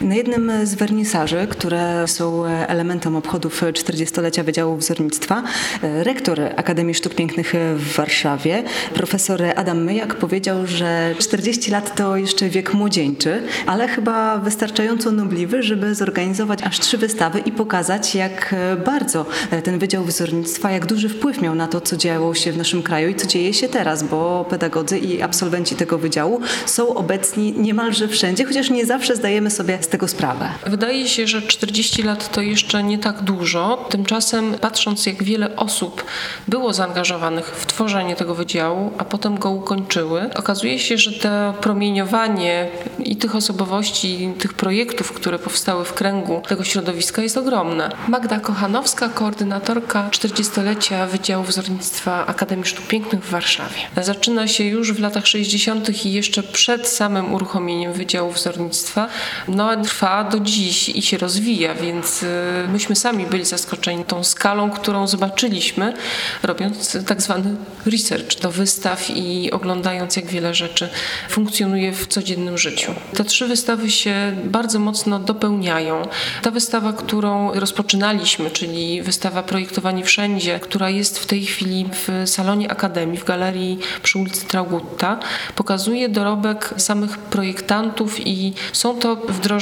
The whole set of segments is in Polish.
Na jednym z wernisaży, które są elementem obchodów 40-lecia Wydziału Wzornictwa, rektor Akademii Sztuk Pięknych w Warszawie, profesor Adam Myjak powiedział, że 40 lat to jeszcze wiek młodzieńczy, ale chyba wystarczająco nobliwy, żeby zorganizować aż trzy wystawy i pokazać, jak bardzo ten Wydział Wzornictwa, jak duży wpływ miał na to, co działo się w naszym kraju i co dzieje się teraz, bo pedagodzy i absolwenci tego wydziału są obecni niemalże wszędzie, chociaż nie zawsze zdajemy sobie z tego sprawę. Wydaje się, że 40 lat to jeszcze nie tak dużo. Tymczasem patrząc, jak wiele osób było zaangażowanych w tworzenie tego wydziału, a potem go ukończyły, okazuje się, że to promieniowanie i tych osobowości, i tych projektów, które powstały w kręgu tego środowiska jest ogromne. Magda Kochanowska, koordynatorka 40-lecia Wydziału Wzornictwa Akademii Sztuk Pięknych w Warszawie. Zaczyna się już w latach 60. i jeszcze przed samym uruchomieniem Wydziału Wzornictwa. No, trwa do dziś i się rozwija, więc y, myśmy sami byli zaskoczeni tą skalą, którą zobaczyliśmy, robiąc tak zwany research do wystaw i oglądając, jak wiele rzeczy funkcjonuje w codziennym życiu. Te trzy wystawy się bardzo mocno dopełniają. Ta wystawa, którą rozpoczynaliśmy, czyli wystawa Projektowanie Wszędzie, która jest w tej chwili w salonie Akademii, w galerii przy ulicy Traugutta, pokazuje dorobek samych projektantów i są to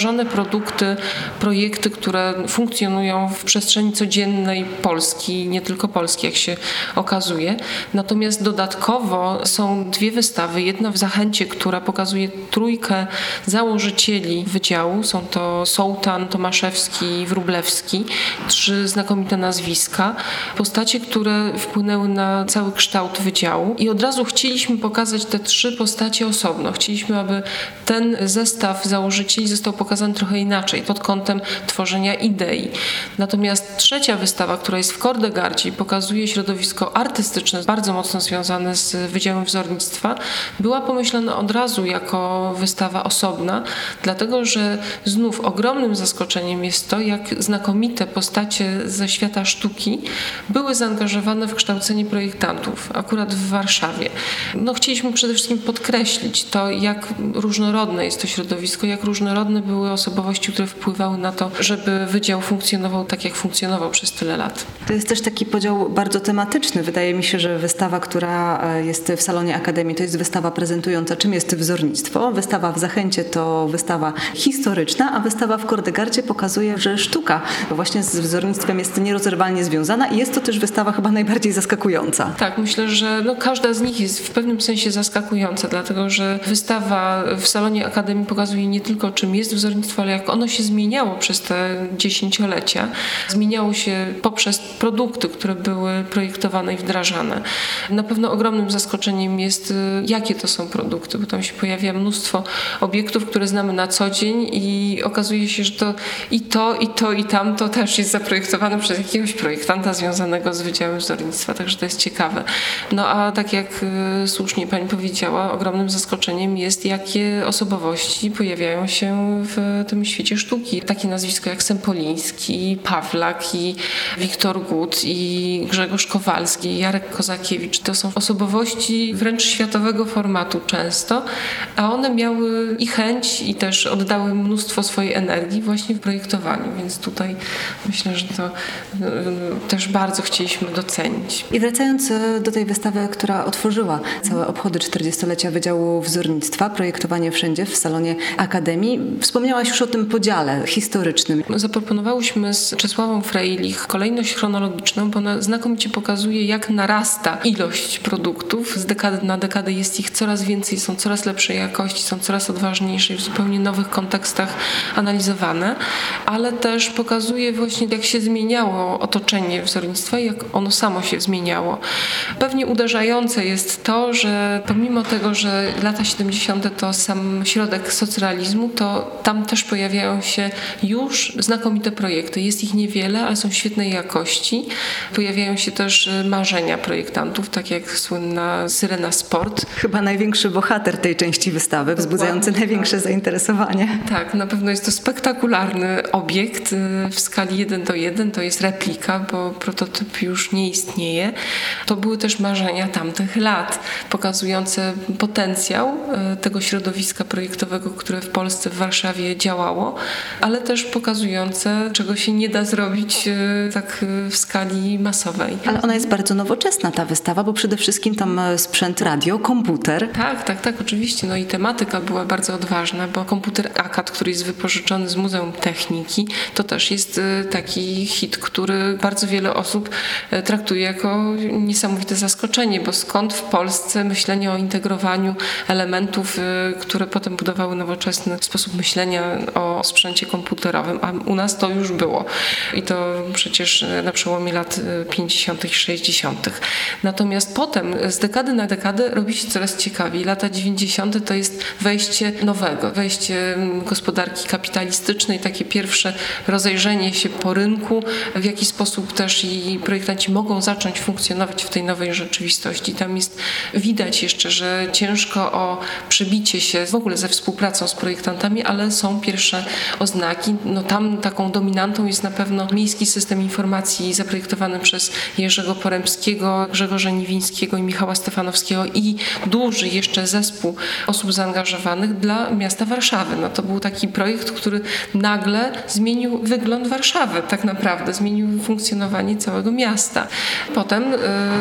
wdrożone produkty, projekty, które funkcjonują w przestrzeni codziennej Polski, nie tylko Polski, jak się okazuje. Natomiast dodatkowo są dwie wystawy. Jedna w Zachęcie, która pokazuje trójkę założycieli wydziału. Są to Sołtan, Tomaszewski, Wrublewski. Trzy znakomite nazwiska. Postacie, które wpłynęły na cały kształt wydziału. I od razu chcieliśmy pokazać te trzy postacie osobno. Chcieliśmy, aby ten zestaw założycieli został pokazany trochę inaczej, pod kątem tworzenia idei. Natomiast trzecia wystawa, która jest w Kordegardzie pokazuje środowisko artystyczne, bardzo mocno związane z Wydziałem Wzornictwa, była pomyślana od razu jako wystawa osobna, dlatego że znów ogromnym zaskoczeniem jest to, jak znakomite postacie ze świata sztuki były zaangażowane w kształcenie projektantów, akurat w Warszawie. No, chcieliśmy przede wszystkim podkreślić to, jak różnorodne jest to środowisko, jak różnorodne były osoby, osobowości, które wpływały na to, żeby wydział funkcjonował tak, jak funkcjonował przez tyle lat. To jest też taki podział bardzo tematyczny. Wydaje mi się, że wystawa, która e, jest w salonie Akademii, to jest wystawa prezentująca, czym jest wzornictwo. Wystawa w Zachęcie to wystawa historyczna, a wystawa w Kordegarcie pokazuje, że sztuka właśnie z wzornictwem jest nierozerwalnie związana i jest to też wystawa chyba najbardziej zaskakująca. Tak, myślę, że no, każda z nich jest w pewnym sensie zaskakująca, dlatego że wystawa w salonie Akademii pokazuje nie tylko czym jest wzornictwo, ale jak ono się zmieniało przez te dziesięciolecia. Zmieniało się poprzez produkty, które były projektowane i wdrażane. Na pewno ogromnym zaskoczeniem jest, y, jakie to są produkty, bo tam się pojawia mnóstwo obiektów, które znamy na co dzień i okazuje się, że to i to, i to, i tamto też jest zaprojektowane przez jakiegoś projektanta związanego z Wydziałem Wzornictwa, także to jest ciekawe. No a tak jak y, słusznie pani powiedziała, ogromnym zaskoczeniem jest, jakie osobowości pojawiają się w tym świecie sztuki. Takie nazwisko jak Sempoliński, Pawlak i Wiktor Gut i Grzegorz Kowalski, Jarek Kozakiewicz. To są osobowości wręcz światowego formatu często, a one miały i chęć i też oddały mnóstwo swojej energii właśnie w projektowaniu, więc tutaj myślę, że to e, też bardzo chcieliśmy docenić. I wracając e, do tej wystawy, która otworzyła całe obchody 40-lecia Wydziału Wzornictwa, projektowanie wszędzie w salonie Akademii, wspomniałaś już o tym podziale historycznym. Zaproponowałyśmy z Czesławą Freilich kolejność chronologiczną, bo ona znakomicie pokazuje, jak narasta ilość produktów. Z dekady na dekadę jest ich coraz więcej, są coraz lepszej jakości, są coraz odważniejsze i w zupełnie nowych kontekstach analizowane, ale też pokazuje właśnie, jak się zmieniało otoczenie wzornictwa i jak ono samo się zmieniało. Pewnie uderzające jest to, że pomimo tego, że lata 70. to sam środek socrealizmu, to tam tam też pojawiają się już znakomite projekty. Jest ich niewiele, ale są świetnej jakości. Pojawiają się też y, marzenia projektantów, tak jak słynna Syrena Sport. Chyba największy bohater tej części wystawy, wzbudzający największe zainteresowanie. Tak, na pewno jest to spektakularny obiekt y, w skali 1 do 1. To jest replika, bo prototyp już nie istnieje. To były też marzenia tamtych lat, pokazujące potencjał y, tego środowiska projektowego, które w Polsce, w Warszawie działało, ale też pokazujące, czego się nie da zrobić y, tak w skali masowej. Ale ona jest bardzo nowoczesna, ta wystawa, bo przede wszystkim tam e, sprzęt radio, komputer. Tak, tak, tak, oczywiście. No i tematyka była bardzo odważna, bo komputer AKAD, który jest wypożyczony z Muzeum Techniki, to też jest taki hit, który bardzo wiele osób e, traktuje jako niesamowite zaskoczenie, bo skąd w Polsce myślenie o integrowaniu elementów, które potem budowały nowoczesny sposób myślenia o sprzęcie komputerowym, a u nas to już było. I to przecież na przełomie lat 50. i 60. Natomiast potem z dekady na dekadę robi się coraz ciekawiej. Lata 90. to jest wejście nowego, wejście gospodarki kapitalistycznej, takie pierwsze rozejrzenie się po rynku, w jaki sposób też i projektanci mogą zacząć funkcjonować w tej nowej rzeczywistości. Tam jest widać jeszcze, że ciężko o przebicie się w ogóle ze współpracą z projektantami, ale są pierwsze oznaki. No tam taką dominantą jest na pewno miejski system informacji zaprojektowany przez Jerzego Poremskiego, Grzegorza Niwińskiego i Michała Stefanowskiego i duży jeszcze zespół osób zaangażowanych dla miasta Warszawy. No to był taki projekt, który nagle zmienił wygląd Warszawy tak naprawdę, zmienił funkcjonowanie całego miasta. Potem y,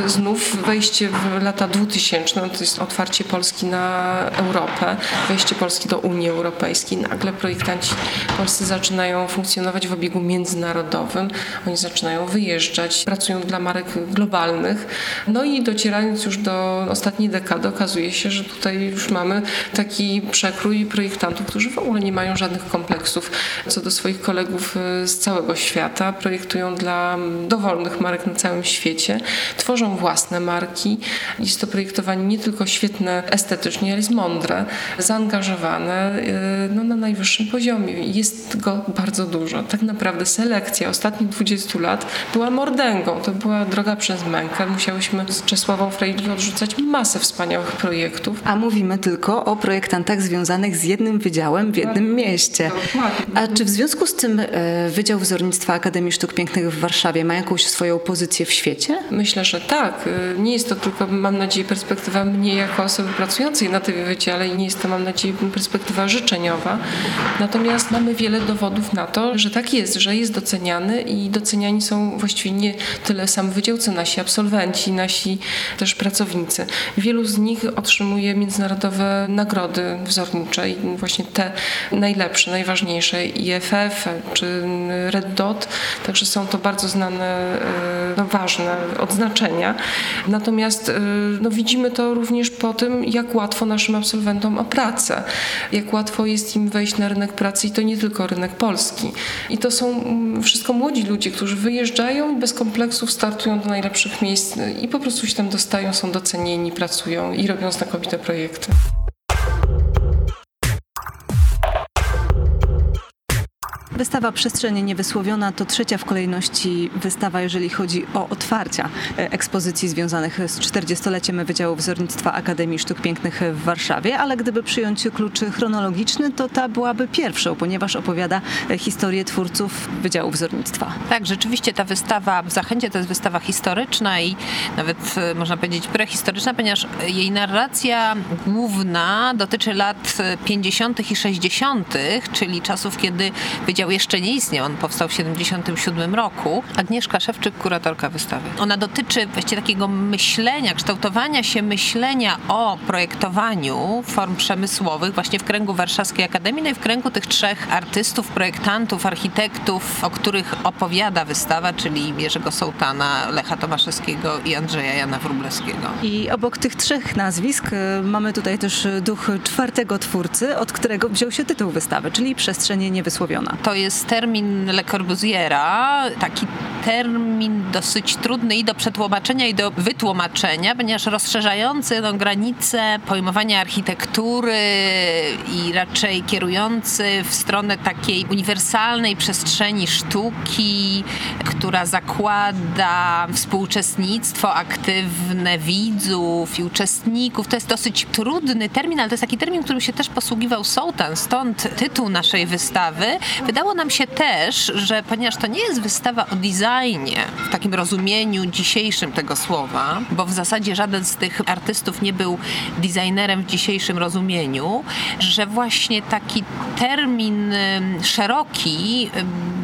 znów wejście w lata 2000, no to jest otwarcie Polski na Europę, wejście Polski do Unii Europejskiej. Nagle projektanci polscy zaczynają funkcjonować w obiegu międzynarodowym. Oni zaczynają wyjeżdżać, pracują dla marek globalnych. No i docierając już do ostatniej dekady, okazuje się, że tutaj już mamy taki przekrój projektantów, którzy w ogóle nie mają żadnych kompleksów co do swoich kolegów y, z całego świata. Projektują dla dowolnych marek na całym świecie, tworzą własne marki. Jest to projektowanie nie tylko świetne estetycznie, ale jest mądre, zaangażowane y, no, na najwyższym poziomie. Jest go bardzo dużo. Tak naprawdę selekcja ostatnich 20 lat była mordęgą. To była droga przez mękę. Musiałyśmy z Czesławą Frejli odrzucać masę wspaniałych projektów. A mówimy tylko o projektantach związanych z jednym wydziałem w jednym mieście. A czy w związku z tym e, Wydział Wzornictwa Akademii Sztuk Pięknych w Warszawie ma jakąś swoją pozycję w świecie? Myślę, że tak. E, nie jest to tylko, mam nadzieję, perspektywa mnie jako osoby pracującej na tym wydziale i nie jest to, mam nadzieję, perspektywa życzeniowa. Natomiast mamy wiele dowodów na to, że tak jest, że jest doceniany i doceniani są właściwie nie tyle sam wydział, co nasi absolwenci, nasi też pracownicy. Wielu z nich otrzymuje międzynarodowe nagrody wzornicze i właśnie te najlepsze, najważniejsze IFF czy Red Dot, także są to bardzo znane, e, no, ważne odznaczenia. Natomiast e, no, widzimy to również po tym, jak łatwo naszym absolwentom o pracę, jak łatwo jest im wejść na rynek pracy i to nie tylko rynek polski. I to są mm, wszystko młodzi ludzie, którzy wyjeżdżają i bez kompleksów startują do najlepszych miejsc i po prostu się tam dostają, są docenieni, pracują i robią znakomite projekty. Wystawa Przestrzenie Niewysłowiona to trzecia w kolejności wystawa, jeżeli chodzi o otwarcia e, ekspozycji związanych z 40-leciem Wydziału Wzornictwa Akademii Sztuk Pięknych w Warszawie, ale gdyby przyjąć klucz chronologiczny, to ta byłaby pierwszą, ponieważ opowiada e, historię twórców Wydziału Wzornictwa. Tak, rzeczywiście ta wystawa w Zachęcie to jest wystawa historyczna i nawet e, można powiedzieć prehistoryczna, ponieważ jej narracja główna dotyczy lat 50. i 60., czyli czasów, kiedy Wydział jeszcze nie istniał, on powstał w 77 roku. Agnieszka Szewczyk, kuratorka wystawy. Ona dotyczy właściwie takiego myślenia, kształtowania się myślenia o projektowaniu form przemysłowych właśnie w kręgu Warszawskiej Akademii, no i w kręgu tych trzech artystów, projektantów, architektów, o których opowiada wystawa, czyli Jerzego Sołtana, Lecha Tomaszewskiego i Andrzeja Jana Wróblewskiego. I obok tych trzech nazwisk y, mamy tutaj też duch czwartego twórcy, od którego wziął się tytuł wystawy, czyli Przestrzenie Niewysłowiona. To to jest termin Le Corbusiera, taki termin dosyć trudny i do przetłumaczenia, i do wytłumaczenia, ponieważ rozszerzający no, granice pojmowania architektury i raczej kierujący w stronę takiej uniwersalnej przestrzeni sztuki, która zakłada współuczestnictwo aktywne widzów i uczestników. To jest dosyć trudny termin, ale to jest taki termin, którym się też posługiwał Sołtan, stąd tytuł naszej wystawy. Wydało nam się też, że ponieważ to nie jest wystawa o designie w takim rozumieniu dzisiejszym tego słowa, bo w zasadzie żaden z tych artystów nie był designerem w dzisiejszym rozumieniu, że właśnie taki termin szeroki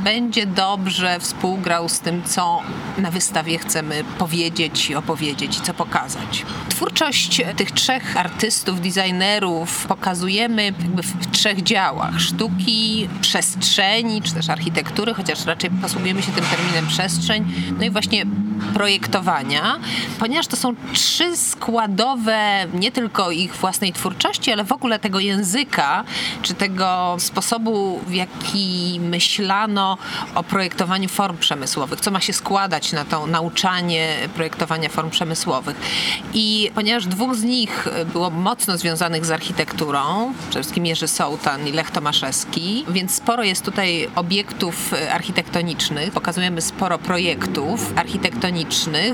będzie dobrze współgrał z tym, co na wystawie chcemy powiedzieć i opowiedzieć, co pokazać. Twórczość tych trzech artystów, designerów pokazujemy jakby w trzech działach. Sztuki, przestrzeni, czy też architektury, chociaż raczej posługujemy się tym terminem przestrzeń, no i właśnie projektowania, ponieważ to są trzy składowe nie tylko ich własnej twórczości, ale w ogóle tego języka, czy tego sposobu, w jaki myślano o projektowaniu form przemysłowych, co ma się składać na to nauczanie projektowania form przemysłowych. I ponieważ dwóch z nich było mocno związanych z architekturą, przede wszystkim Jerzy Sołtan i Lech Tomaszewski, więc sporo jest tutaj obiektów architektonicznych, pokazujemy sporo projektów architektonicznych,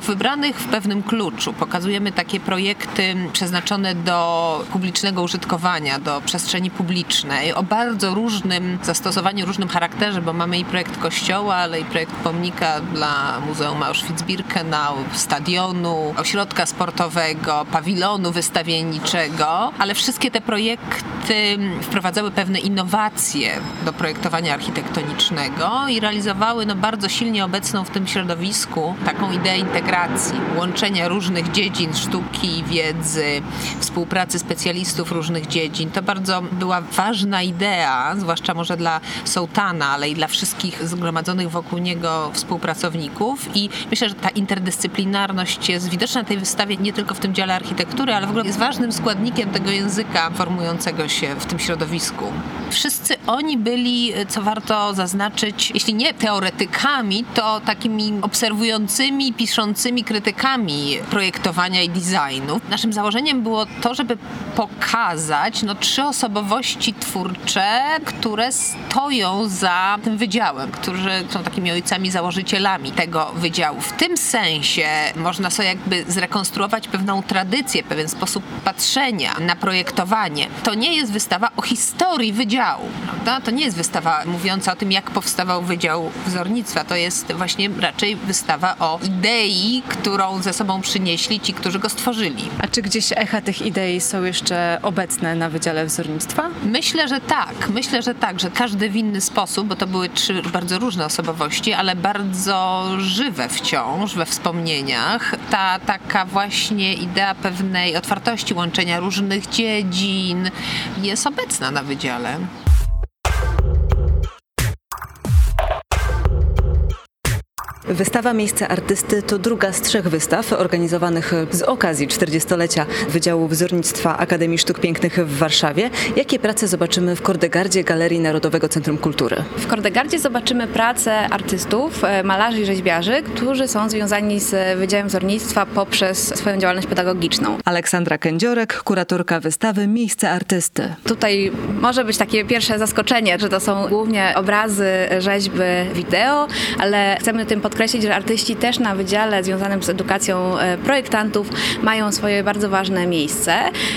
wybranych w pewnym kluczu. Pokazujemy takie projekty przeznaczone do publicznego użytkowania, do przestrzeni publicznej, o bardzo różnym zastosowaniu, różnym charakterze, bo mamy i projekt kościoła, ale i projekt pomnika dla Muzeum Auschwitz-Birkenau, stadionu, ośrodka sportowego, pawilonu wystawienniczego, ale wszystkie te projekty wprowadzały pewne innowacje do projektowania architektonicznego i realizowały no, bardzo silnie obecną w tym środowisku taką ideę integracji, łączenia różnych dziedzin sztuki, wiedzy, współpracy specjalistów różnych dziedzin. To bardzo była ważna idea, zwłaszcza może dla Sołtana, ale i dla wszystkich zgromadzonych wokół niego współpracowników i myślę, że ta interdyscyplinarność jest widoczna na tej wystawie nie tylko w tym dziale architektury, ale w ogóle jest ważnym składnikiem tego języka formującego się w tym środowisku. Wszyscy oni byli, co warto zaznaczyć, jeśli nie teoretykami, to takimi obserwującymi, piszącymi krytykami projektowania i designu. Naszym założeniem było to, żeby pokazać no, trzy osobowości twórcze, które stoją za tym wydziałem, którzy są takimi ojcami założycielami tego wydziału. W tym sensie można sobie jakby zrekonstruować pewną tradycję, pewien sposób patrzenia na projektowanie. To nie jest wystawa o historii wydziału, prawda? To nie jest wystawa mówiąca o tym, jak powstawał Wydział Wzornictwa. To jest właśnie raczej wystawa o idei, którą ze sobą przynieśli ci, którzy go stworzyli. A czy gdzieś echa tych idei są jeszcze obecne na Wydziale Wzornictwa? Myślę, że tak. Myślę, że tak, że każdy w inny sposób, bo to były trzy bardzo różne osobowości, ale bardzo żywe wciąż we wspomnieniach. Ta taka właśnie idea pewnej otwartości, łączenia różnych dziedzin jest obecna na Wydziale. Wystawa Miejsce Artysty to druga z trzech wystaw organizowanych z okazji 40-lecia Wydziału Wzornictwa Akademii Sztuk Pięknych w Warszawie. Jakie prace zobaczymy w Kordegardzie Galerii Narodowego Centrum Kultury? W Kordegardzie zobaczymy prace artystów, e, malarzy i rzeźbiarzy, którzy są związani z Wydziałem Wzornictwa poprzez swoją działalność pedagogiczną. Aleksandra Kędziorek, kuratorka wystawy Miejsce Artysty. Tutaj może być takie pierwsze zaskoczenie, że to są głównie obrazy, rzeźby, wideo, ale chcemy tym podkreślić, podkreślić, że artyści też na wydziale związanym z edukacją e, projektantów mają swoje bardzo ważne miejsce.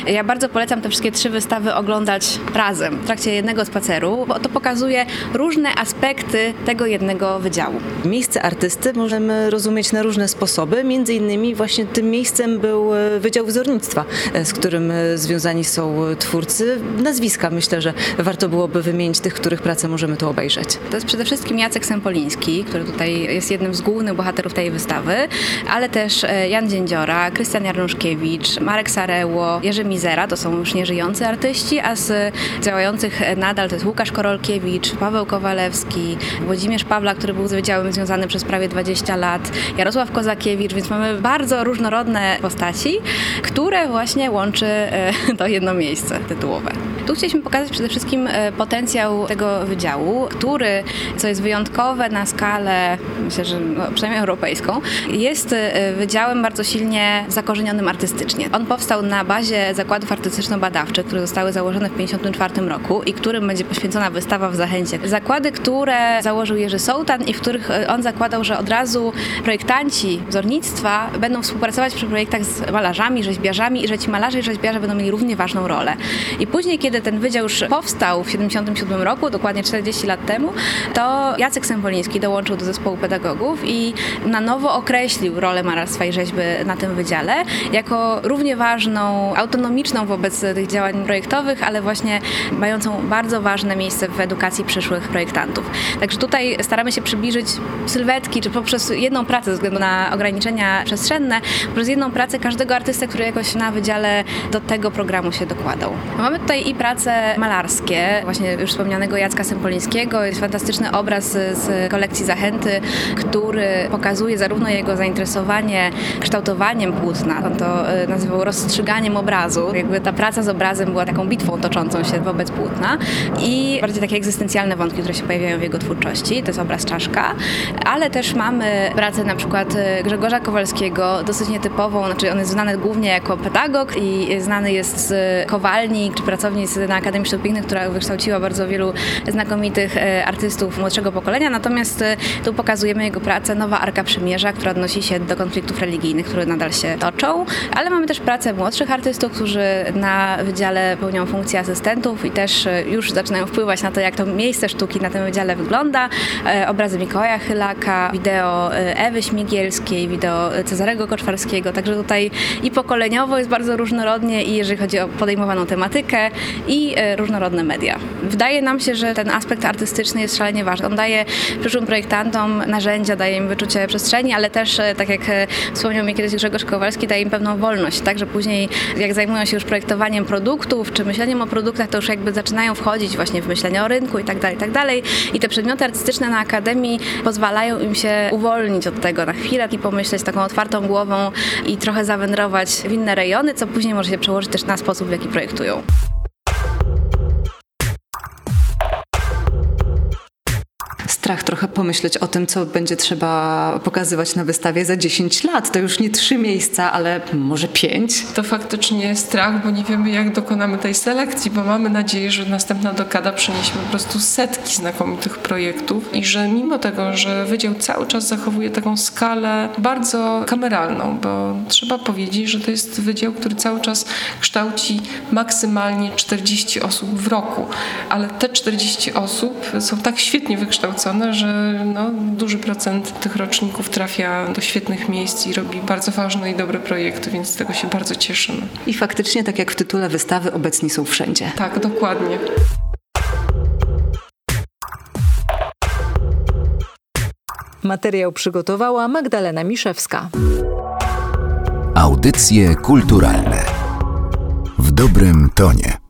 Ja bardzo polecam te wszystkie trzy wystawy oglądać razem, w trakcie jednego spaceru, bo to pokazuje różne aspekty tego jednego wydziału. Miejsce artysty możemy rozumieć na różne sposoby, między innymi właśnie tym miejscem był e, Wydział Wzornictwa, e, z którym związani są twórcy. Nazwiska myślę, że warto byłoby wymienić tych, których pracę możemy tu obejrzeć. To jest przede wszystkim Jacek Sempoliński, który tutaj jest jednym jednym z głównych bohaterów tej wystawy, ale też e, Jan Dziędziora, Krystian Jarnuszkiewicz, Marek Sareło, Jerzy Mizera, to są już nieżyjący artyści, a z działających nadal to jest Łukasz Korolkiewicz, Paweł Kowalewski, Włodzimierz Pawla, który był z Wydziałem związany przez prawie 20 lat, Jarosław Kozakiewicz, więc mamy bardzo różnorodne postaci, które właśnie łączy e, to jedno miejsce tytułowe. Tu chcieliśmy pokazać przede wszystkim e, potencjał tego wydziału, który, co jest wyjątkowe na skalę, myślę, że no, przynajmniej europejską, jest e, wydziałem bardzo silnie zakorzenionym artystycznie. On powstał na bazie zakładów artystyczno-badawczych, które zostały założone w 1954 roku i którym będzie poświęcona wystawa w Zachęcie. Zakłady, które założył Jerzy Sołtan i w których e, on zakładał, że od razu projektanci wzornictwa będą współpracować przy projektach z malarzami, rzeźbiarzami i że ci malarze i rzeźbiarze będą mieli równie ważną rolę. I później, kiedy ten wydział już powstał w 1977 roku, dokładnie 40 lat temu, to Jacek Sempoliński dołączył do zespołu pedagogów i na nowo określił rolę malarstwa i rzeźby na tym wydziale jako równie ważną, autonomiczną wobec tych działań projektowych, ale właśnie mającą bardzo ważne miejsce w edukacji przyszłych projektantów. Także tutaj staramy się przybliżyć sylwetki, czy poprzez jedną pracę ze względu na ograniczenia przestrzenne, poprzez jedną pracę każdego artysty, który jakoś na wydziale do tego programu się dokładał. Mamy tutaj i prace malarskie, właśnie już wspomnianego Jacka Sempolińskiego, jest fantastyczny obraz z kolekcji Zachęty, który pokazuje zarówno jego zainteresowanie kształtowaniem płótna, on to e, nazywał rozstrzyganiem obrazu, jakby ta praca z obrazem była taką bitwą toczącą się wobec płótna i bardziej takie egzystencjalne wątki, które się pojawiają w jego twórczości, to jest obraz Czaszka, ale też mamy pracę na przykład e, Grzegorza Kowalskiego, dosyć nietypową, znaczy on jest znany głównie jako pedagog i znany jest z kowalni czy pracownic na Akademii Sztuk Pięknych, która wykształciła bardzo wielu znakomitych e, artystów młodszego pokolenia, natomiast e, tu pokazujemy jego pracę. Nowa Arka Przymierza, która odnosi się do konfliktów religijnych, które nadal się toczą, ale mamy też pracę młodszych artystów, którzy na wydziale pełnią funkcję asystentów i też już zaczynają wpływać na to, jak to miejsce sztuki na tym wydziale wygląda. Obrazy Mikołaja Chylaka, wideo Ewy Śmigielskiej, wideo Cezarego Koczwarskiego, także tutaj i pokoleniowo jest bardzo różnorodnie i jeżeli chodzi o podejmowaną tematykę i e, różnorodne media. Wydaje nam się, że ten aspekt artystyczny jest szalenie ważny. On daje przyszłym projektantom narzędzia, daje im wyczucie przestrzeni, ale też, e, tak jak e, wspomniał mi kiedyś Grzegorz Kowalski, daje im pewną wolność, tak, że później jak zajmują się już projektowaniem produktów, czy myśleniem o produktach, to już jakby zaczynają wchodzić właśnie w myślenie o rynku i tak dalej, i tak dalej. I te przedmioty artystyczne na Akademii pozwalają im się uwolnić od tego na chwilę i pomyśleć taką otwartą głową i trochę zawędrować w inne rejony, co później może się przełożyć też na sposób, w jaki projektują. Strach trochę pomyśleć o tym, co będzie trzeba pokazywać na wystawie za 10 lat. To już nie trzy miejsca, ale może pięć. To faktycznie strach, bo nie wiemy, jak dokonamy tej selekcji, bo mamy nadzieję, że następna dekada przyniesie po prostu setki znakomitych projektów i że mimo tego, że Wydział cały czas zachowuje taką skalę bardzo kameralną, bo trzeba powiedzieć, że to jest wydział, który cały czas kształci maksymalnie 40 osób w roku, ale te 40 osób są tak świetnie wykształcone, że no, duży procent tych roczników trafia do świetnych miejsc i robi bardzo ważne i dobre projekty, więc z tego się bardzo cieszymy. I faktycznie, tak jak w tytule wystawy, obecni są wszędzie. Tak, dokładnie. Materiał przygotowała Magdalena Miszewska. Audycje kulturalne w dobrym tonie.